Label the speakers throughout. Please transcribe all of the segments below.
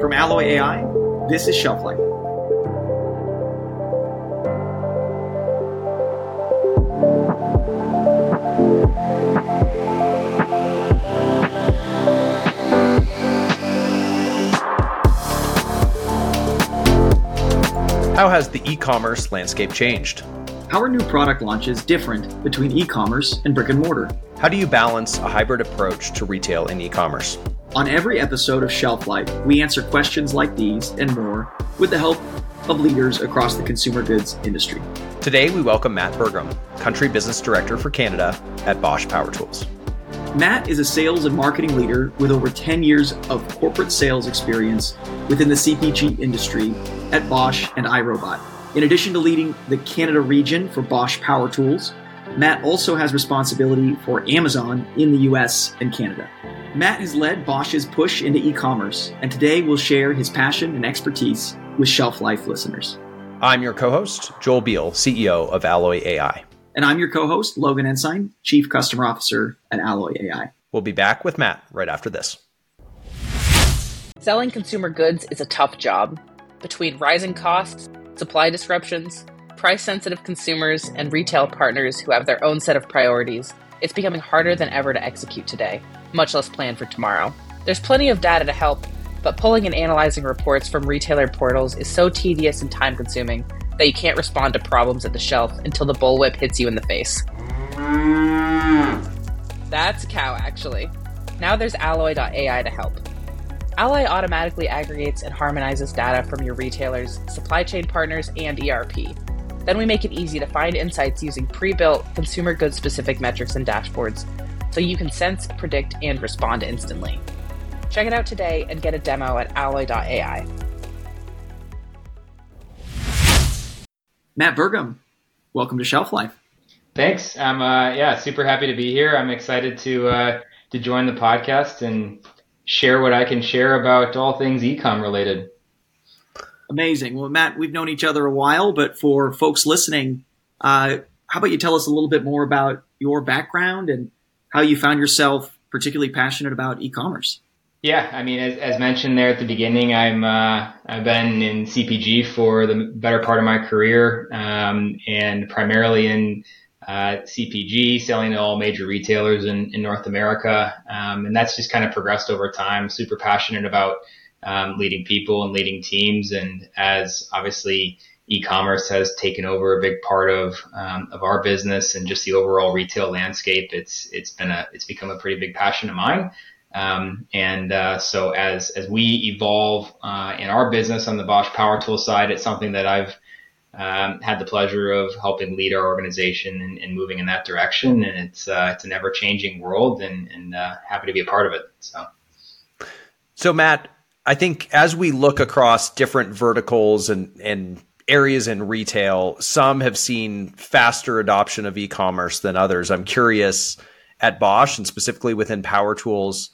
Speaker 1: From Alloy AI, this is Shelf Life.
Speaker 2: How has the e commerce landscape changed?
Speaker 1: How are new product launches different between e commerce and brick and mortar?
Speaker 2: How do you balance a hybrid approach to retail and e commerce?
Speaker 1: On every episode of Shelf Life, we answer questions like these and more with the help of leaders across the consumer goods industry.
Speaker 2: Today, we welcome Matt Bergum, Country Business Director for Canada at Bosch Power Tools.
Speaker 1: Matt is a sales and marketing leader with over 10 years of corporate sales experience within the CPG industry at Bosch and iRobot. In addition to leading the Canada region for Bosch Power Tools, Matt also has responsibility for Amazon in the US and Canada. Matt has led Bosch's push into e commerce, and today will share his passion and expertise with Shelf Life listeners.
Speaker 2: I'm your co host, Joel Beal, CEO of Alloy AI.
Speaker 1: And I'm your co host, Logan Ensign, Chief Customer Officer at Alloy AI.
Speaker 2: We'll be back with Matt right after this.
Speaker 3: Selling consumer goods is a tough job. Between rising costs, supply disruptions, price sensitive consumers, and retail partners who have their own set of priorities, it's becoming harder than ever to execute today, much less plan for tomorrow. There's plenty of data to help, but pulling and analyzing reports from retailer portals is so tedious and time consuming that you can't respond to problems at the shelf until the bullwhip hits you in the face. That's cow, actually. Now there's Alloy.ai to help. Alloy automatically aggregates and harmonizes data from your retailers, supply chain partners, and ERP. Then we make it easy to find insights using pre built consumer goods specific metrics and dashboards so you can sense, predict, and respond instantly. Check it out today and get a demo at alloy.ai.
Speaker 1: Matt Bergum, welcome to Shelf Life.
Speaker 4: Thanks. I'm uh, yeah super happy to be here. I'm excited to uh, to join the podcast and share what I can share about all things ecom related.
Speaker 1: Amazing. Well, Matt, we've known each other a while, but for folks listening, uh, how about you tell us a little bit more about your background and how you found yourself particularly passionate about e-commerce?
Speaker 4: Yeah, I mean, as, as mentioned there at the beginning, I'm uh, I've been in CPG for the better part of my career, um, and primarily in uh, CPG, selling to all major retailers in, in North America. Um, and that's just kind of progressed over time. Super passionate about um, leading people and leading teams. And as obviously e-commerce has taken over a big part of um, of our business and just the overall retail landscape, it's it's been a it's become a pretty big passion of mine. Um, and uh, so as as we evolve uh, in our business on the Bosch Power Tool side, it's something that I've um, had the pleasure of helping lead our organization and, and moving in that direction. And it's uh, it's an ever changing world, and, and uh, happy to be a part of it. So,
Speaker 2: so Matt, I think as we look across different verticals and and areas in retail, some have seen faster adoption of e-commerce than others. I'm curious at Bosch and specifically within Power Tools,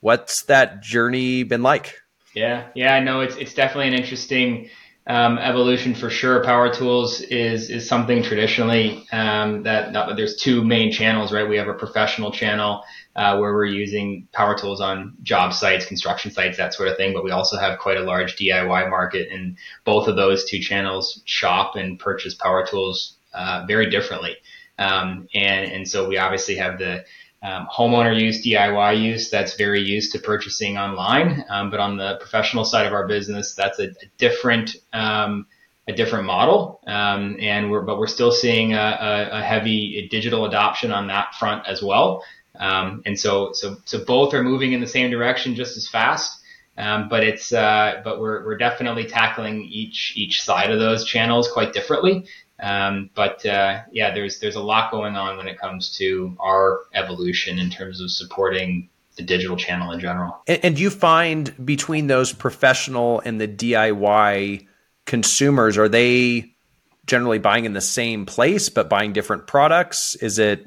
Speaker 2: what's that journey been like?
Speaker 4: Yeah, yeah, no, it's it's definitely an interesting um, evolution for sure. Power tools is is something traditionally um, that, there's two main channels, right? We have a professional channel uh, where we're using power tools on job sites, construction sites, that sort of thing. But we also have quite a large DIY market, and both of those two channels shop and purchase power tools uh, very differently. Um, and and so we obviously have the um, homeowner use, DIY use, that's very used to purchasing online. Um, but on the professional side of our business, that's a, a different um, a different model. Um, and we're but we're still seeing a, a, a, heavy digital adoption on that front as well. Um, and so so so both are moving in the same direction just as fast. Um, but it's uh, but we're we're definitely tackling each each side of those channels quite differently. Um, but uh, yeah, there's there's a lot going on when it comes to our evolution in terms of supporting the digital channel in general.
Speaker 2: And, and you find between those professional and the DIY consumers, are they generally buying in the same place but buying different products? Is it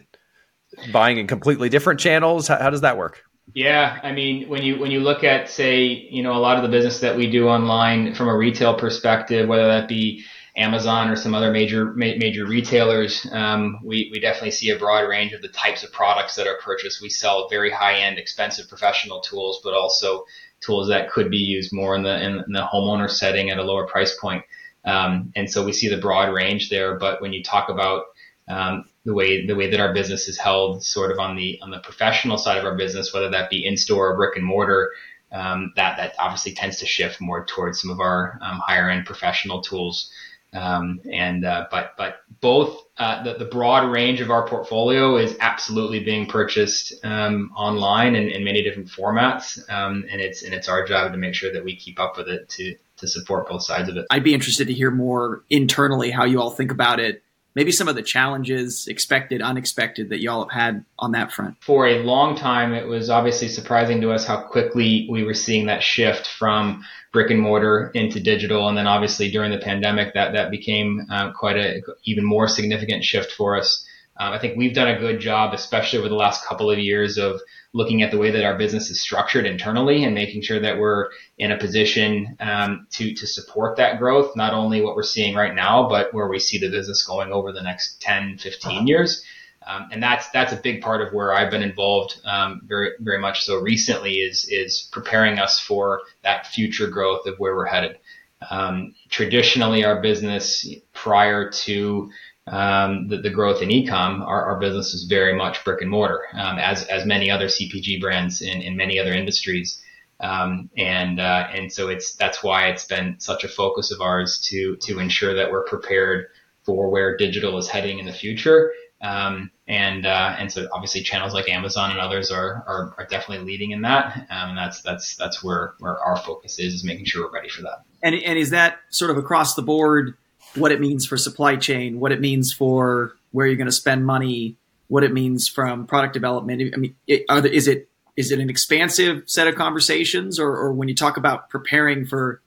Speaker 2: buying in completely different channels? How, how does that work?
Speaker 4: Yeah, I mean, when you when you look at say, you know, a lot of the business that we do online from a retail perspective, whether that be Amazon or some other major major retailers, um, we, we definitely see a broad range of the types of products that are purchased. We sell very high end, expensive professional tools, but also tools that could be used more in the in, in the homeowner setting at a lower price point. Um, and so we see the broad range there. But when you talk about um, the way the way that our business is held, sort of on the on the professional side of our business, whether that be in store or brick and mortar, um, that that obviously tends to shift more towards some of our um, higher end professional tools. Um, and uh, but but both uh, the, the broad range of our portfolio is absolutely being purchased um, online in, in many different formats, um, and it's and it's our job to make sure that we keep up with it to to support both sides of it.
Speaker 1: I'd be interested to hear more internally how you all think about it maybe some of the challenges, expected, unexpected, that y'all have had on that front?
Speaker 4: For a long time, it was obviously surprising to us how quickly we were seeing that shift from brick and mortar into digital, and then obviously during the pandemic, that that became uh, quite a even more significant shift for us. Um, I think we've done a good job, especially over the last couple of years, of looking at the way that our business is structured internally and making sure that we're in a position um, to to support that growth, not only what we're seeing right now, but where we see the business going over the next 10, 15 years. Um, and that's that's a big part of where I've been involved um, very very much so recently is is preparing us for that future growth of where we're headed. Um, traditionally, our business prior to um, the, the, growth in ecom, our, our business is very much brick and mortar, um, as as many other CPG brands in, in many other industries. Um, and uh, and so it's that's why it's been such a focus of ours to to ensure that we're prepared for where digital is heading in the future. Um, and uh, and so obviously channels like Amazon and others are are, are definitely leading in that. Um, and that's that's that's where where our focus is is making sure we're ready for that.
Speaker 1: And and is that sort of across the board? What it means for supply chain, what it means for where you're going to spend money, what it means from product development. I mean, it, there, is it is it an expansive set of conversations, or, or when you talk about preparing for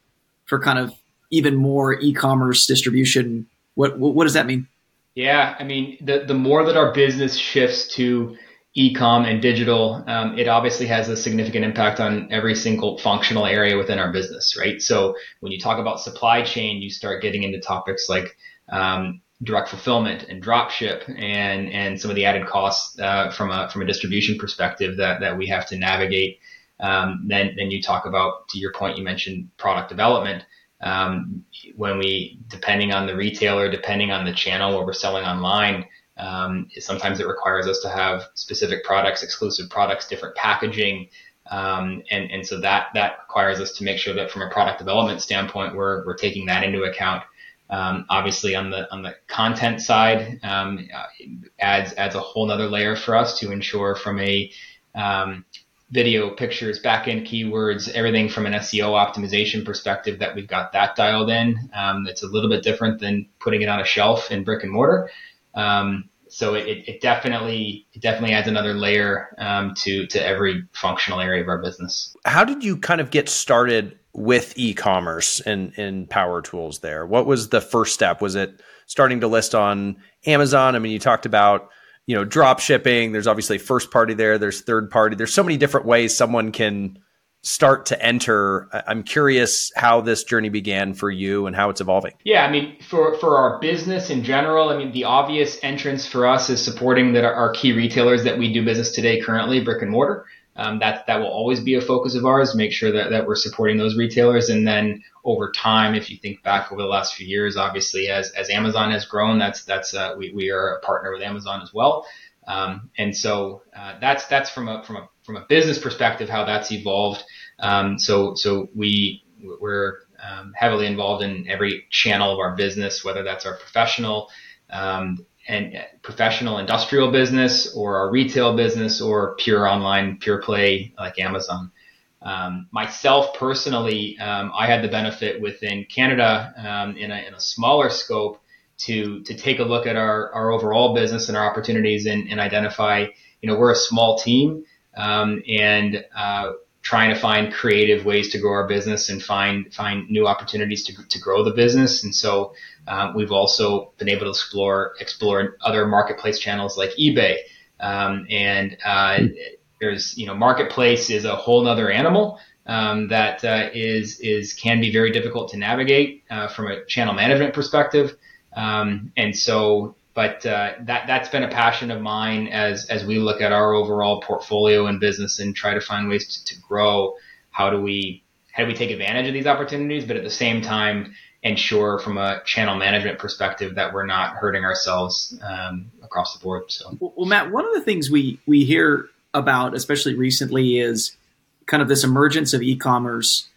Speaker 1: for kind of even more e-commerce distribution, what what does that mean?
Speaker 4: Yeah, I mean, the the more that our business shifts to e-com and digital, um, it obviously has a significant impact on every single functional area within our business, right? So when you talk about supply chain, you start getting into topics like um, direct fulfillment and drop ship and and some of the added costs uh, from a from a distribution perspective that that we have to navigate. Um, then then you talk about to your point, you mentioned product development. Um, when we depending on the retailer, depending on the channel where we're selling online um, sometimes it requires us to have specific products, exclusive products, different packaging. Um, and, and so that, that requires us to make sure that from a product development standpoint, we're, we're taking that into account. Um, obviously on the, on the content side, um, adds, adds a whole nother layer for us to ensure from a, um, video, pictures, backend keywords, everything from an SEO optimization perspective that we've got that dialed in. Um, it's a little bit different than putting it on a shelf in brick and mortar. Um, so it, it definitely it definitely adds another layer um, to to every functional area of our business.
Speaker 2: How did you kind of get started with e-commerce and and power tools there? What was the first step? Was it starting to list on Amazon? I mean, you talked about you know drop shipping. There's obviously first party there. There's third party. There's so many different ways someone can start to enter i'm curious how this journey began for you and how it's evolving.
Speaker 4: Yeah i mean for for our business in general i mean the obvious entrance for us is supporting that our key retailers that we do business today currently brick and mortar. Um, that that will always be a focus of ours make sure that, that we're supporting those retailers. And then over time if you think back over the last few years obviously as as amazon has grown that's that's uh, we, we are a partner with amazon as well. Um, and so uh, that's that's from a from a from a business perspective how that's evolved. Um, so so we we're um, heavily involved in every channel of our business, whether that's our professional um, and professional industrial business or our retail business or pure online pure play like Amazon. Um, myself personally, um, I had the benefit within Canada um, in, a, in a smaller scope to to take a look at our, our overall business and our opportunities and, and identify, you know, we're a small team um, and uh, trying to find creative ways to grow our business and find find new opportunities to, to grow the business. And so um, we've also been able to explore explore other marketplace channels like eBay. Um, and uh, there's you know marketplace is a whole other animal. Um, that uh, is is can be very difficult to navigate uh, from a channel management perspective. Um, and so, but uh, that that's been a passion of mine as as we look at our overall portfolio and business and try to find ways to, to grow. how do we how do we take advantage of these opportunities, but at the same time ensure from a channel management perspective that we're not hurting ourselves um, across the board. So,
Speaker 1: well, Matt, one of the things we we hear about, especially recently, is kind of this emergence of e-commerce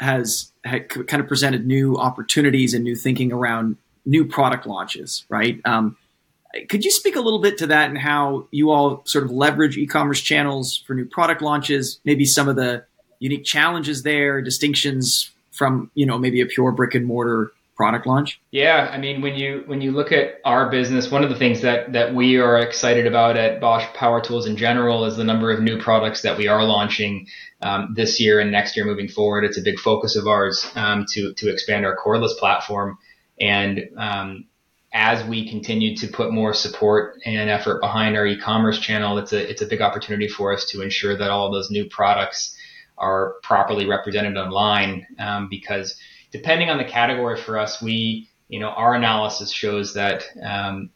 Speaker 1: has, has kind of presented new opportunities and new thinking around new product launches, right? Um, could you speak a little bit to that and how you all sort of leverage e-commerce channels for new product launches? Maybe some of the unique challenges there, distinctions from you know maybe a pure brick and mortar product launch?
Speaker 4: Yeah, I mean when you when you look at our business, one of the things that that we are excited about at Bosch Power Tools in general is the number of new products that we are launching um, this year and next year moving forward. It's a big focus of ours um, to to expand our cordless platform and um, as we continue to put more support and effort behind our e-commerce channel, it's a it's a big opportunity for us to ensure that all those new products are properly represented online. Um, because depending on the category for us, we you know our analysis shows that um,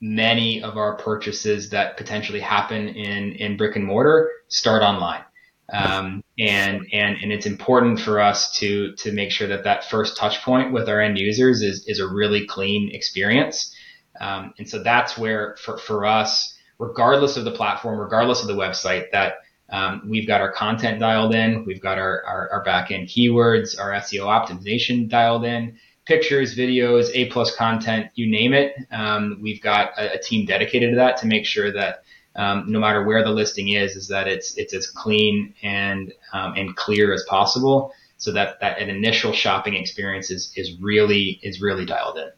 Speaker 4: many of our purchases that potentially happen in in brick and mortar start online. Um, and and and it's important for us to to make sure that that first touch point with our end users is is a really clean experience. Um, and so that's where for for us, regardless of the platform, regardless of the website, that um, we've got our content dialed in, we've got our, our our back end keywords, our SEO optimization dialed in, pictures, videos, A plus content, you name it. Um, we've got a, a team dedicated to that to make sure that um, no matter where the listing is, is that it's it's as clean and um, and clear as possible, so that that an initial shopping experience is is really is really dialed in.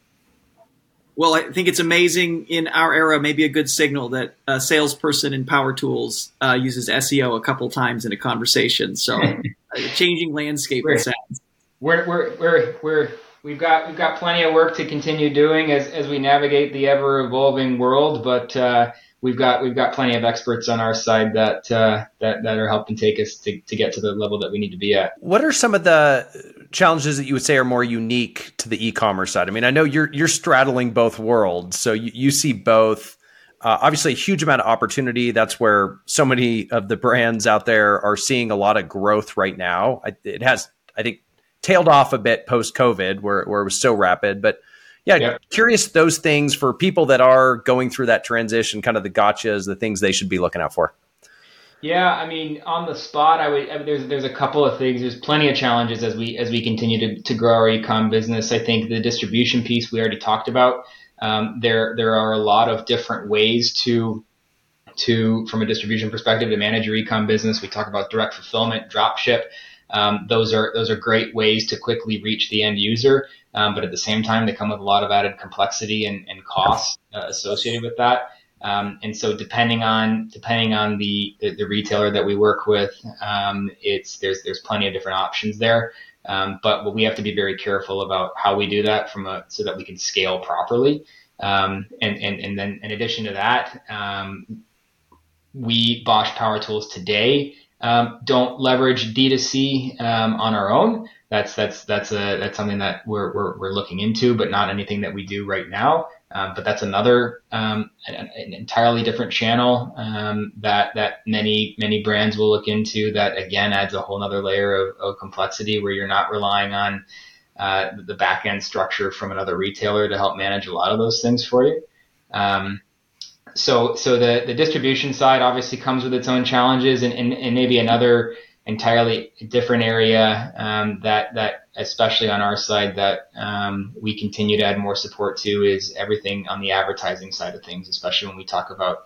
Speaker 1: Well, I think it's amazing in our era, maybe a good signal that a salesperson in Power Tools uh, uses SEO a couple times in a conversation. So, a changing landscape.
Speaker 4: We're, we're, we're, we're, we're, we've got we've got plenty of work to continue doing as as we navigate the ever evolving world, but. Uh, we've got we've got plenty of experts on our side that uh, that that are helping take us to, to get to the level that we need to be at.
Speaker 2: What are some of the challenges that you would say are more unique to the e-commerce side? I mean, I know you're you're straddling both worlds, so you, you see both. Uh, obviously, a huge amount of opportunity. That's where so many of the brands out there are seeing a lot of growth right now. It has, I think, tailed off a bit post COVID, where where it was so rapid, but yeah, yeah, curious those things for people that are going through that transition, kind of the gotchas, the things they should be looking out for.
Speaker 4: Yeah, I mean, on the spot, I would. I mean, there's there's a couple of things. There's plenty of challenges as we as we continue to, to grow our ecom business. I think the distribution piece we already talked about. Um, there there are a lot of different ways to to from a distribution perspective to manage your ecom business. We talk about direct fulfillment, drop ship. Um, those are those are great ways to quickly reach the end user. Um, but at the same time, they come with a lot of added complexity and, and costs uh, associated with that. Um, and so depending on depending on the, the, the retailer that we work with, um, it's there's there's plenty of different options there. Um, but, we have to be very careful about how we do that from a so that we can scale properly. Um, and, and and then in addition to that, um, we Bosch Power Tools today um, don't leverage D2C on our own that's that's that's a that's something that we're we're, we're looking into, but not anything that we do right now. Um, but that's another um, an, an, entirely different channel um, that that many many brands will look into. That again adds a whole other layer of, of complexity where you're not relying on uh, the back end structure from another retailer to help manage a lot of those things for you. Um, so so the the distribution side obviously comes with its own challenges, and, and, and maybe another entirely different area um, that that especially on our side that um, we continue to add more support to is everything on the advertising side of things, especially when we talk about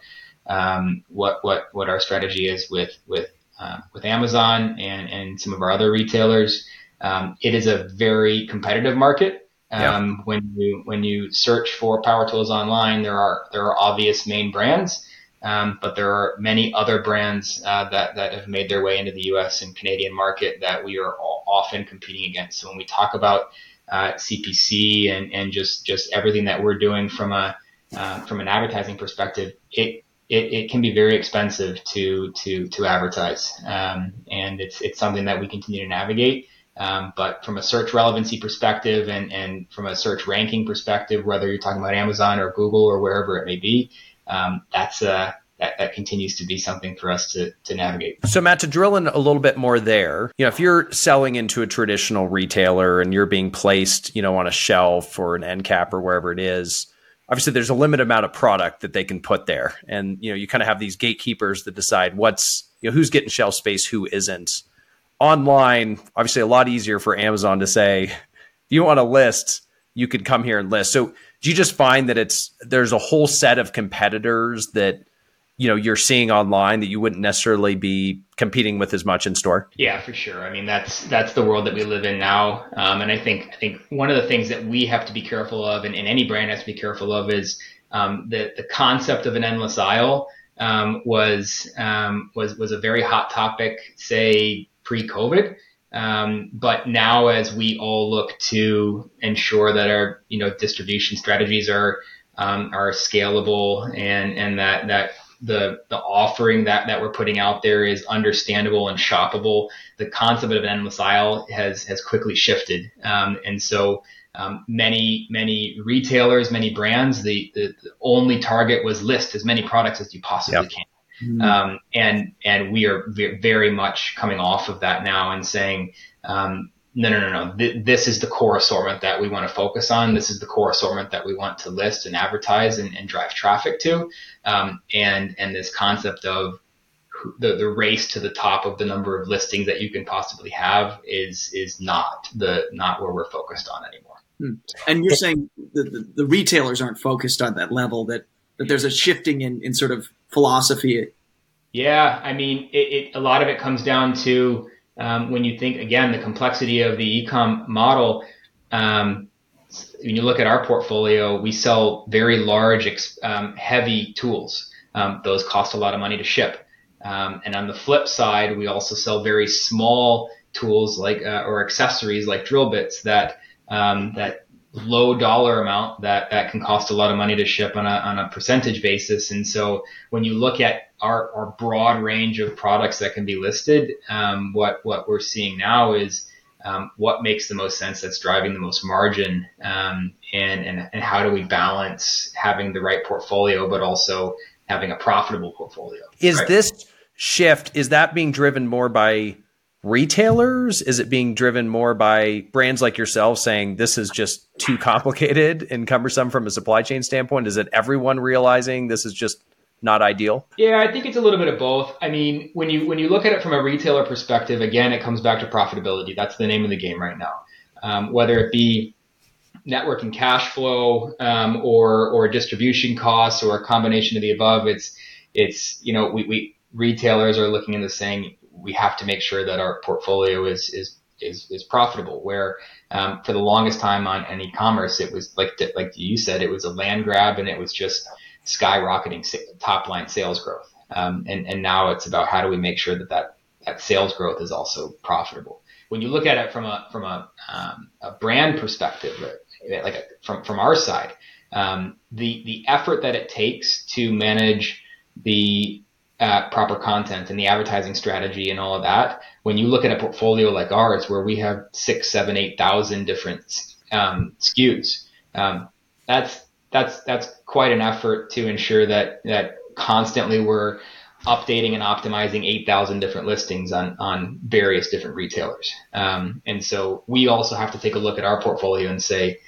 Speaker 4: um, what what what our strategy is with with uh, with Amazon and and some of our other retailers. Um, it is a very competitive market. Yeah. Um, when you when you search for power tools online, there are there are obvious main brands. Um, but there are many other brands uh, that that have made their way into the U.S. and Canadian market that we are often competing against. So when we talk about uh, CPC and and just just everything that we're doing from a uh, from an advertising perspective, it, it it can be very expensive to to to advertise, um, and it's it's something that we continue to navigate. Um, but from a search relevancy perspective and, and from a search ranking perspective, whether you're talking about Amazon or Google or wherever it may be, um, that's a that, that continues to be something for us to, to navigate.
Speaker 2: So, Matt, to drill in a little bit more there, you know, if you're selling into a traditional retailer and you're being placed, you know, on a shelf or an end cap or wherever it is, obviously there's a limited amount of product that they can put there. And, you know, you kind of have these gatekeepers that decide what's, you know, who's getting shelf space, who isn't. Online, obviously a lot easier for Amazon to say, if you want a list, you could come here and list. So do you just find that it's there's a whole set of competitors that you know you're seeing online that you wouldn't necessarily be competing with as much in store?
Speaker 4: Yeah for sure. I mean that's that's the world that we live in now. Um, and i think i think one of the things that we have to be careful of and, and any brand has to be careful of is um, the the concept of an endless aisle um, was um, was was a very hot topic say pre-covid um, but now as we all look to ensure that our you know distribution strategies are um, are scalable and and that that the the offering that that we're putting out there is understandable and shoppable. The concept of an endless aisle has has quickly shifted, um, and so um, many many retailers, many brands, the, the, the only target was list as many products as you possibly yep. can. Mm-hmm. Um, and and we are very much coming off of that now and saying um, no, no, no, no. Th- this is the core assortment that we want to focus on. This is the core assortment that we want to list and advertise and, and drive traffic to. Um, and and this concept of the, the race to the top of the number of listings that you can possibly have is is not the not where we're focused on anymore.
Speaker 1: Hmm. And you're saying the, the, the retailers aren't focused on that level that that there's a shifting in, in sort of philosophy.
Speaker 4: Yeah, I mean, it, it a lot of it comes down to um, when you think again the complexity of the ecom model. Um, when you look at our portfolio, we sell very large, um, heavy tools. Um, those cost a lot of money to ship. Um, and on the flip side, we also sell very small tools like uh, or accessories like drill bits that um, that low dollar amount that that can cost a lot of money to ship on a on a percentage basis. And so when you look at our, our broad range of products that can be listed, um, what what we're seeing now is um, what makes the most sense that's driving the most margin um, and, and and how do we balance having the right portfolio but also having a profitable portfolio
Speaker 2: is
Speaker 4: right?
Speaker 2: this shift is that being driven more by retailers is it being driven more by brands like yourself saying this is just too complicated and cumbersome from a supply chain standpoint is it everyone realizing this is just not ideal?
Speaker 4: Yeah, I think it's a little bit of both. I mean, when you when you look at it from a retailer perspective, again, it comes back to profitability. That's the name of the game right now. Um, whether it be networking cash flow um, or or distribution costs or a combination of the above, it's it's you know we, we retailers are looking into saying we have to make sure that our portfolio is is is, is profitable. Where um, for the longest time on, on e-commerce, it was like like you said, it was a land grab and it was just skyrocketing top line sales growth. Um, and, and now it's about how do we make sure that, that that sales growth is also profitable. When you look at it from a from a, um, a brand perspective, like a, from from our side, um, the the effort that it takes to manage the uh, proper content and the advertising strategy and all of that. When you look at a portfolio like ours, where we have six, seven, eight thousand different um, SKUs, um, that's that's that's quite an effort to ensure that that constantly we're updating and optimizing 8,000 different listings on, on various different retailers. Um, and so we also have to take a look at our portfolio and say,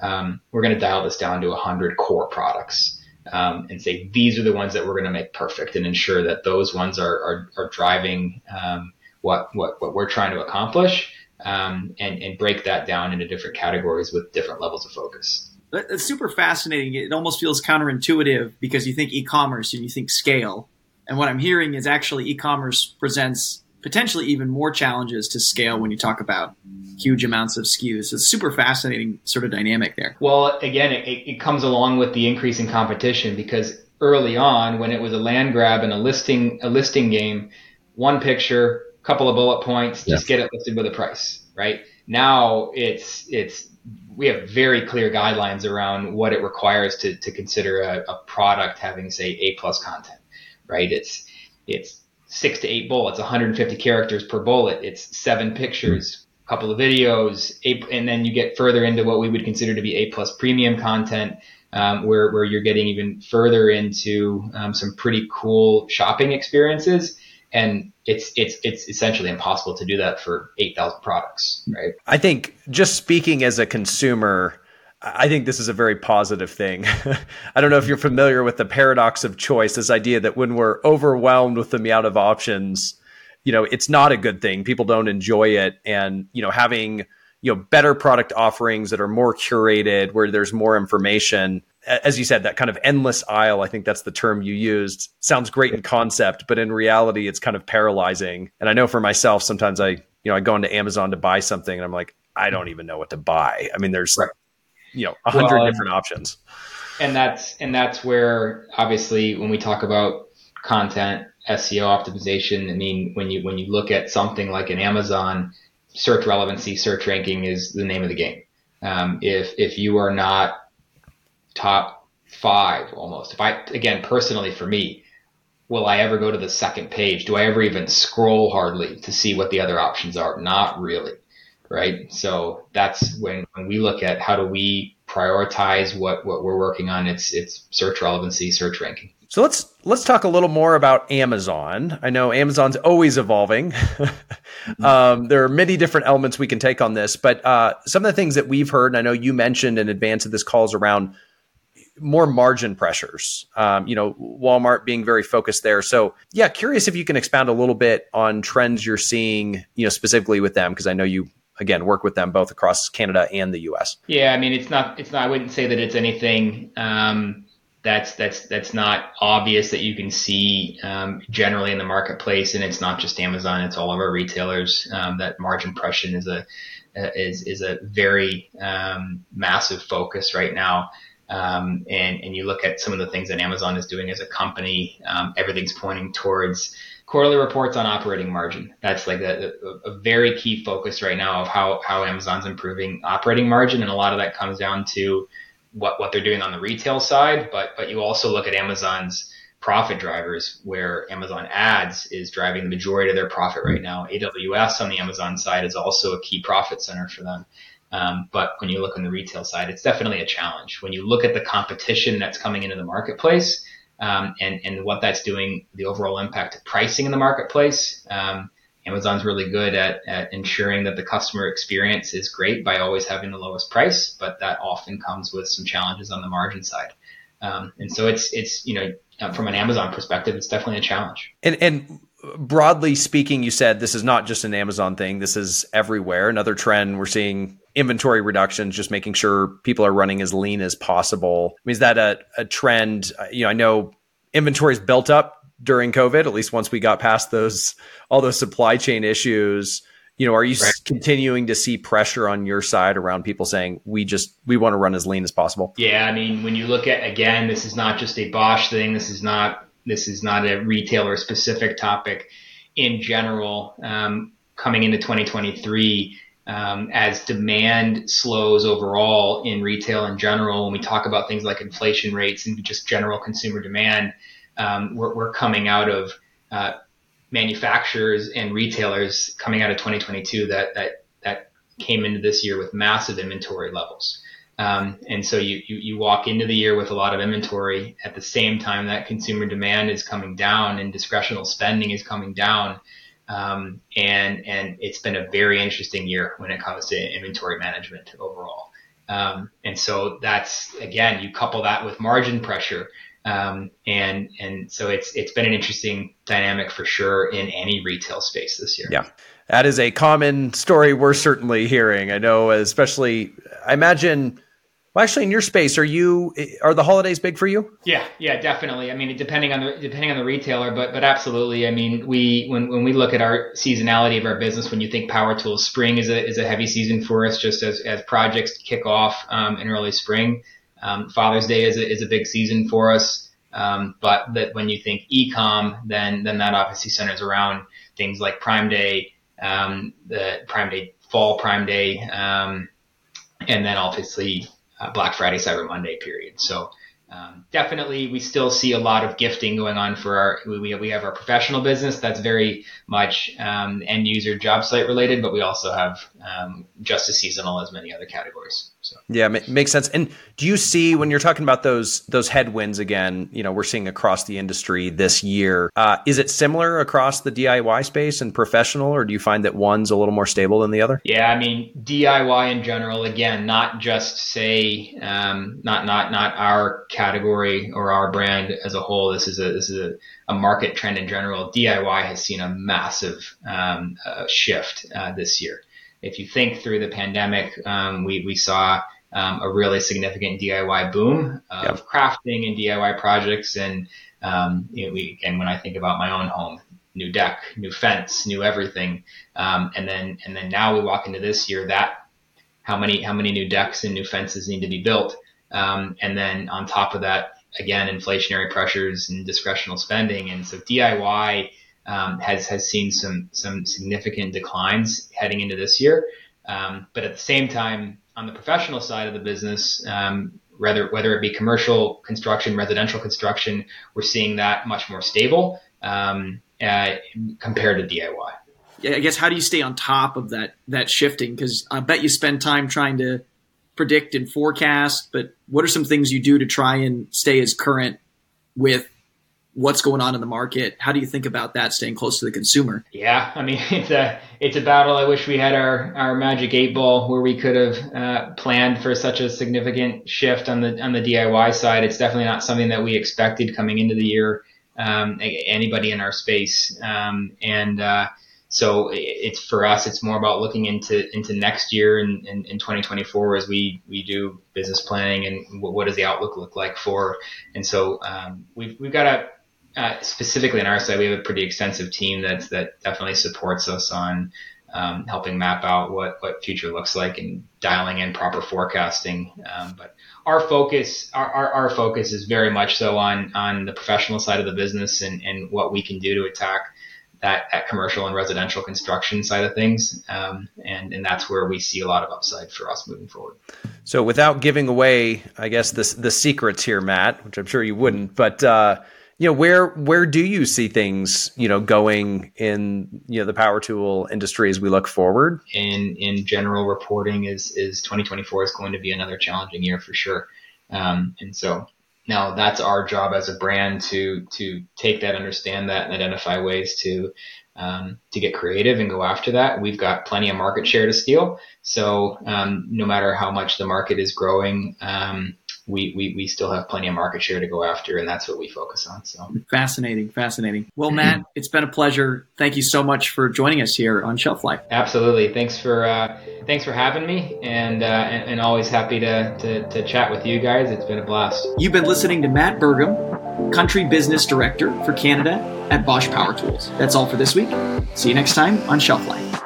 Speaker 4: um, we're going to dial this down to 100 core products um, and say, these are the ones that we're going to make perfect and ensure that those ones are, are, are driving um, what, what, what we're trying to accomplish um, and, and break that down into different categories with different levels of focus.
Speaker 1: It's super fascinating. It almost feels counterintuitive because you think e-commerce and you think scale. And what I'm hearing is actually e-commerce presents potentially even more challenges to scale when you talk about huge amounts of SKUs. It's super fascinating sort of dynamic there.
Speaker 4: Well, again, it, it comes along with the increase in competition because early on, when it was a land grab and a listing a listing game, one picture, couple of bullet points, just get it listed with a price, right? Now it's it's we have very clear guidelines around what it requires to, to consider a, a product having say A plus content, right? It's, it's six to eight bullets, 150 characters per bullet. It's seven pictures a couple of videos, eight, and then you get further into what we would consider to be A plus premium content, um, where where you're getting even further into um, some pretty cool shopping experiences. And it's it's it's essentially impossible to do that for eight thousand products, right?
Speaker 2: I think just speaking as a consumer. I think this is a very positive thing. I don't know if you're familiar with the paradox of choice, this idea that when we're overwhelmed with the amount of options, you know it's not a good thing people don't enjoy it and you know having you know better product offerings that are more curated where there's more information as you said that kind of endless aisle i think that's the term you used sounds great in concept but in reality it's kind of paralyzing and i know for myself sometimes i you know i go into amazon to buy something and i'm like i don't even know what to buy i mean there's right. You know a hundred well, different options
Speaker 4: and that's and that's where obviously when we talk about content SEO optimization. I mean, when you when you look at something like an Amazon, search relevancy, search ranking is the name of the game. Um, if if you are not top five almost, if I again personally for me, will I ever go to the second page? Do I ever even scroll hardly to see what the other options are? Not really, right? So that's when, when we look at how do we prioritize what, what we're working on. It's it's search relevancy, search ranking.
Speaker 2: So let's let's talk a little more about Amazon. I know Amazon's always evolving. um, there are many different elements we can take on this, but uh, some of the things that we've heard, and I know you mentioned in advance of this calls around more margin pressures. Um, you know, Walmart being very focused there. So yeah, curious if you can expound a little bit on trends you're seeing, you know, specifically with them, because I know you again work with them both across Canada and the U.S.
Speaker 4: Yeah, I mean, it's not it's not. I wouldn't say that it's anything. Um, that's that's that's not obvious that you can see um, generally in the marketplace, and it's not just Amazon; it's all of our retailers. Um, that margin pressure is a is is a very um, massive focus right now. Um, and and you look at some of the things that Amazon is doing as a company, um, everything's pointing towards quarterly reports on operating margin. That's like a, a, very key focus right now of how how Amazon's improving operating margin, and a lot of that comes down to what, what they're doing on the retail side, but but you also look at Amazon's profit drivers where Amazon ads is driving the majority of their profit right now. AWS on the Amazon side is also a key profit center for them. Um, but when you look on the retail side, it's definitely a challenge. When you look at the competition that's coming into the marketplace um, and, and what that's doing, the overall impact of pricing in the marketplace, um, Amazon's really good at, at ensuring that the customer experience is great by always having the lowest price, but that often comes with some challenges on the margin side. Um, and so it's it's you know from an Amazon perspective, it's definitely a challenge.
Speaker 2: And and broadly speaking, you said this is not just an Amazon thing. This is everywhere. Another trend we're seeing inventory reductions, just making sure people are running as lean as possible. I mean, is that a, a trend? You know, I know inventory is built up during COVID, at least once we got past those all those supply chain issues. You know, are you right. continuing to see pressure on your side around people saying we just we want to run as lean as possible?
Speaker 4: Yeah, I mean, when you look at again, this is not just a Bosch thing. This is not this is not a retailer specific topic. In general, um, coming into 2023, um, as demand slows overall in retail in general, when we talk about things like inflation rates and just general consumer demand, um, we're, we're, coming out of uh, manufacturers and retailers coming out of 2022 that that that came into this year with massive inventory levels. Um, and so you, you, you walk into the year with a lot of inventory at the same time that consumer demand is coming down and discretional spending is coming down. Um, and, and it's been a very interesting year when it comes to inventory management overall. Um, and so that's, again, you couple that with margin pressure. Um, and and so it's it's been an interesting dynamic for sure in any retail space this year.
Speaker 2: Yeah, that is a common story we're certainly hearing. I know, especially I imagine. Well, actually, in your space, are you are the holidays big for you?
Speaker 4: Yeah, yeah, definitely. I mean, depending on the depending on the retailer, but but absolutely. I mean, we when when we look at our seasonality of our business, when you think power tools, spring is a is a heavy season for us, just as as projects kick off um, in early spring. Um, Father's Day is a, is a big season for us. Um, but that when you think ecom, then then that obviously centers around things like Prime Day, um, the Prime Day, Fall Prime Day, um, and then obviously uh, Black Friday, Cyber Monday period. So um, definitely, we still see a lot of gifting going on for our. We we have our professional business that's very much um, end user job site related, but we also have um, just as seasonal as many other categories. So.
Speaker 2: Yeah, makes sense. And do you see when you're talking about those those headwinds again? You know, we're seeing across the industry this year. Uh, is it similar across the DIY space and professional, or do you find that one's a little more stable than the other?
Speaker 4: Yeah, I mean DIY in general. Again, not just say um, not not not our category or our brand as a whole. This is a this is a, a market trend in general. DIY has seen a massive um, uh, shift uh, this year. If you think through the pandemic, um, we we saw um, a really significant DIY boom of yep. crafting and DIY projects. And um, you know, we, and when I think about my own home, new deck, new fence, new everything, um, and then and then now we walk into this year that how many how many new decks and new fences need to be built, um, and then on top of that, again, inflationary pressures and discretional spending, and so DIY. Um, has has seen some some significant declines heading into this year, um, but at the same time, on the professional side of the business, um, whether whether it be commercial construction, residential construction, we're seeing that much more stable um, uh, compared to DIY.
Speaker 1: Yeah, I guess how do you stay on top of that that shifting? Because I bet you spend time trying to predict and forecast, but what are some things you do to try and stay as current with what's going on in the market. How do you think about that staying close to the consumer?
Speaker 4: Yeah, I mean it's a it's a battle. I wish we had our our magic eight ball where we could have uh, planned for such a significant shift on the on the DIY side. It's definitely not something that we expected coming into the year. Um, anybody in our space, um, and uh, so it's for us. It's more about looking into into next year and in, in, in, 2024 as we we do business planning and what, what does the outlook look like for. And so um, we've we've got a uh, specifically on our side, we have a pretty extensive team that's that definitely supports us on um, helping map out what what future looks like and dialing in proper forecasting. Um, but our focus, our, our, our, focus is very much so on on the professional side of the business and, and what we can do to attack that, that commercial and residential construction side of things. Um, and, and that's where we see a lot of upside for us moving forward.
Speaker 2: So without giving away, I guess, the, the secrets here, Matt, which I'm sure you wouldn't, but, uh, you know where where do you see things you know going in you know the power tool industry as we look forward?
Speaker 4: In in general reporting is is 2024 is going to be another challenging year for sure. Um, and so now that's our job as a brand to to take that understand that and identify ways to um, to get creative and go after that. We've got plenty of market share to steal. So um, no matter how much the market is growing um, we, we, we still have plenty of market share to go after, and that's what we focus on. So
Speaker 1: fascinating, fascinating. Well, Matt, it's been a pleasure. Thank you so much for joining us here on Shelf Life.
Speaker 4: Absolutely. Thanks for uh, thanks for having me, and, uh, and, and always happy to, to to chat with you guys. It's been a blast.
Speaker 1: You've been listening to Matt Bergum, Country Business Director for Canada at Bosch Power Tools. That's all for this week. See you next time on Shelf Life.